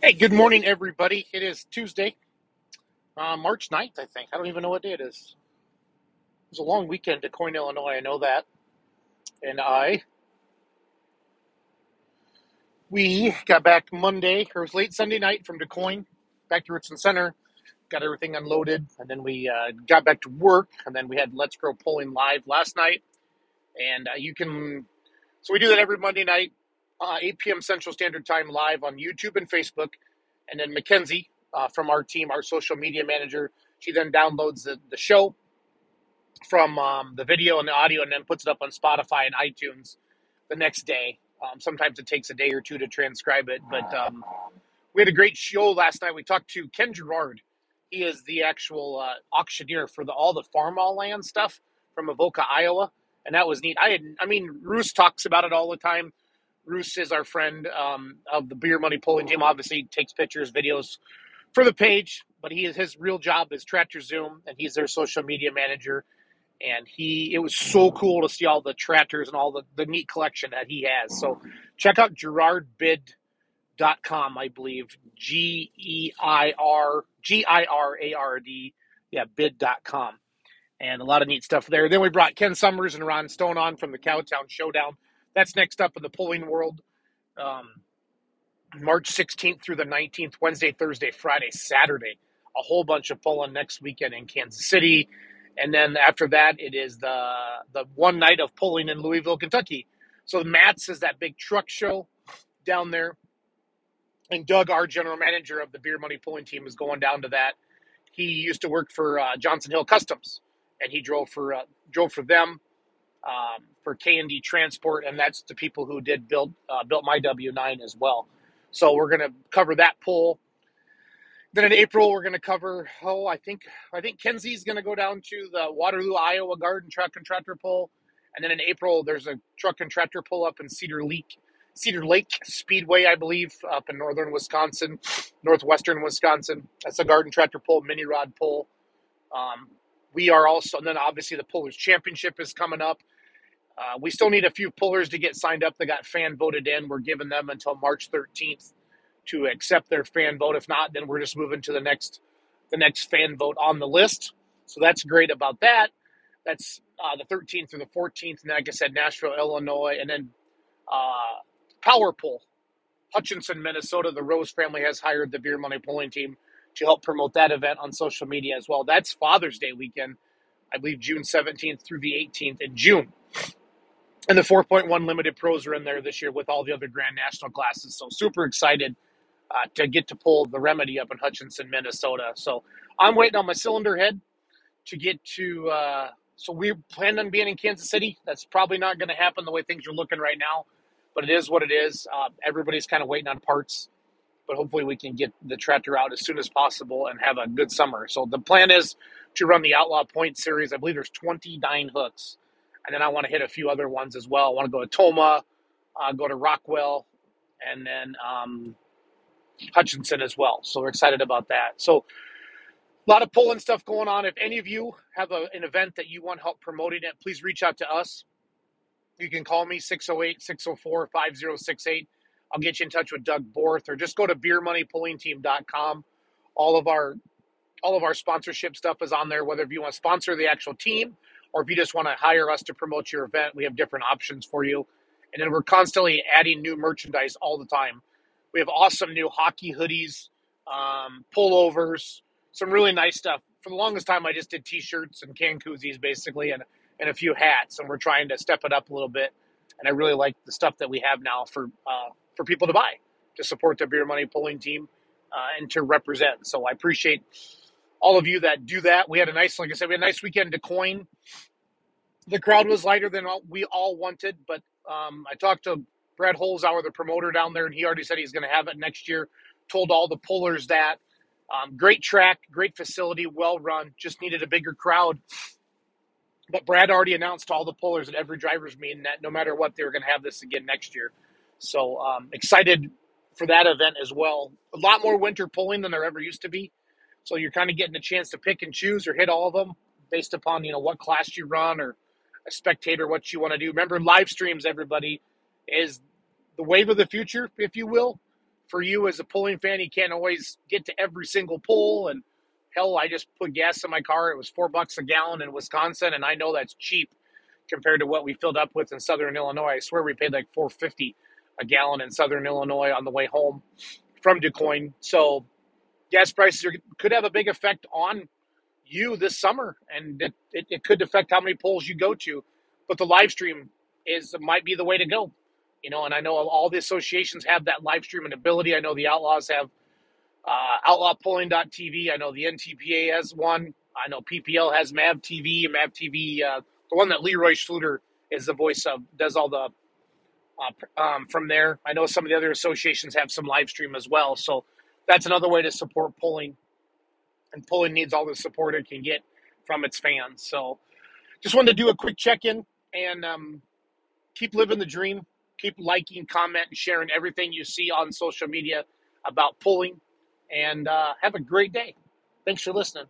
Hey, good morning, everybody. It is Tuesday, uh, March ninth, I think. I don't even know what day it is. It was a long weekend DuQuoin, Illinois. I know that. And I, we got back Monday, or it was late Sunday night from DuQuoin, back to Richland Center, got everything unloaded, and then we uh, got back to work, and then we had Let's Grow polling live last night. And uh, you can, so we do that every Monday night, uh, 8 p.m. Central Standard Time live on YouTube and Facebook. And then Mackenzie uh, from our team, our social media manager, she then downloads the, the show from um, the video and the audio and then puts it up on Spotify and iTunes the next day. Um, sometimes it takes a day or two to transcribe it, but um, we had a great show last night. We talked to Ken Gerard. He is the actual uh, auctioneer for the all the farmall land stuff from Avoca, Iowa, and that was neat. I had, I mean, Roos talks about it all the time. Roos is our friend um, of the beer money pulling team. Obviously, takes pictures, videos for the page, but he is his real job is Tractor Zoom, and he's their social media manager. And he it was so cool to see all the tractors and all the, the neat collection that he has. So check out gerardbid.com i believe. G-e-i-r g-i-r-a-r-d yeah bid.com and a lot of neat stuff there. Then we brought ken summers and ron stone on from the cowtown showdown that's next up in the polling world. Um, march 16th through the 19th wednesday thursday friday saturday. A whole bunch of polling next weekend in kansas city. And then after that it is the the one night of polling in Louisville, Kentucky. So MATS is that big truck show down there, and Doug, our general manager of the beer money pulling team, is going down to that. He used to work for uh, Johnson Hill Customs, and he drove for uh, drove for them um, for K and D Transport, and that's the people who did build uh, built my W nine as well. So we're going to cover that pull then in April, we're going to cover. Oh, I think I think Kenzie's going to go down to the Waterloo, Iowa Garden Truck and Tractor Pull, and then in April, there's a truck and tractor pull up in Cedar Lake, Cedar Lake Speedway, I believe, up in northern Wisconsin, northwestern Wisconsin. That's a garden tractor pull, mini rod pull. Um, we are also, and then obviously the Pullers Championship is coming up. Uh, we still need a few pullers to get signed up that got fan voted in. We're giving them until March 13th to accept their fan vote. If not, then we're just moving to the next the next fan vote on the list. So that's great about that. That's uh, the 13th through the 14th, and like I said, Nashville, Illinois, and then uh, Power Pull, Hutchinson, Minnesota. The Rose family has hired the Beer Money Pulling Team to help promote that event on social media as well. That's Father's Day weekend, I believe June 17th through the 18th in June. And the 4.1 limited pros are in there this year with all the other Grand National classes. So super excited uh, to get to pull the remedy up in Hutchinson, Minnesota. So I'm waiting on my cylinder head to get to. Uh, so we planned on being in Kansas City. That's probably not going to happen the way things are looking right now, but it is what it is. Uh, everybody's kind of waiting on parts, but hopefully we can get the tractor out as soon as possible and have a good summer. So the plan is to run the Outlaw Point series. I believe there's 29 hooks, and then I want to hit a few other ones as well. I want to go to Tomah, uh, go to Rockwell, and then um, Hutchinson as well. So we're excited about that. So a lot of pulling stuff going on. If any of you have a, an event that you want help promoting it, please reach out to us. You can call me 608 604 5068. I'll get you in touch with Doug Borth or just go to beermoneypullingteam.com. All of our all of our sponsorship stuff is on there, whether if you want to sponsor the actual team or if you just want to hire us to promote your event, we have different options for you. And then we're constantly adding new merchandise all the time. We have awesome new hockey hoodies, um, pullovers, some really nice stuff. For the longest time, I just did T-shirts and can koozies, basically, and and a few hats. And we're trying to step it up a little bit. And I really like the stuff that we have now for uh, for people to buy to support the beer money pulling team uh, and to represent. So I appreciate all of you that do that. We had a nice, like I said, we had a nice weekend DuQuoin. The crowd was lighter than we all wanted, but um, I talked to Brad Holzauer, the promoter down there, and he already said he's going to have it next year. Told all the pullers that. Um, great track, great facility, well run. Just needed a bigger crowd. But Brad already announced to all the pullers at every driver's meeting that no matter what, they were going to have this again next year. So um, excited for that event as well. A lot more winter pulling than there ever used to be. So you're kind of getting a chance to pick and choose or hit all of them based upon you know what class you run or a spectator what you want to do. Remember live streams, everybody is the wave of the future, if you will, for you as a pulling fan, you can't always get to every single pull. And hell, I just put gas in my car. It was four bucks a gallon in Wisconsin, and I know that's cheap compared to what we filled up with in Southern Illinois. I swear we paid like four fifty a gallon in Southern Illinois on the way home from DuQuoin. So gas prices are, could have a big effect on you this summer, and it, it, it could affect how many polls you go to. But the live stream is might be the way to go. You know, and I know all the associations have that live streaming ability. I know the Outlaws have uh, outlawpulling.tv. I know the NTPA has one. I know PPL has MAV TV. MAV TV, uh, the one that Leroy Schluter is the voice of, does all the uh, um, from there. I know some of the other associations have some live stream as well. So that's another way to support pulling. And pulling needs all the support it can get from its fans. So just wanted to do a quick check in and um, keep living the dream. Keep liking, comment, and sharing everything you see on social media about pulling. And uh, have a great day. Thanks for listening.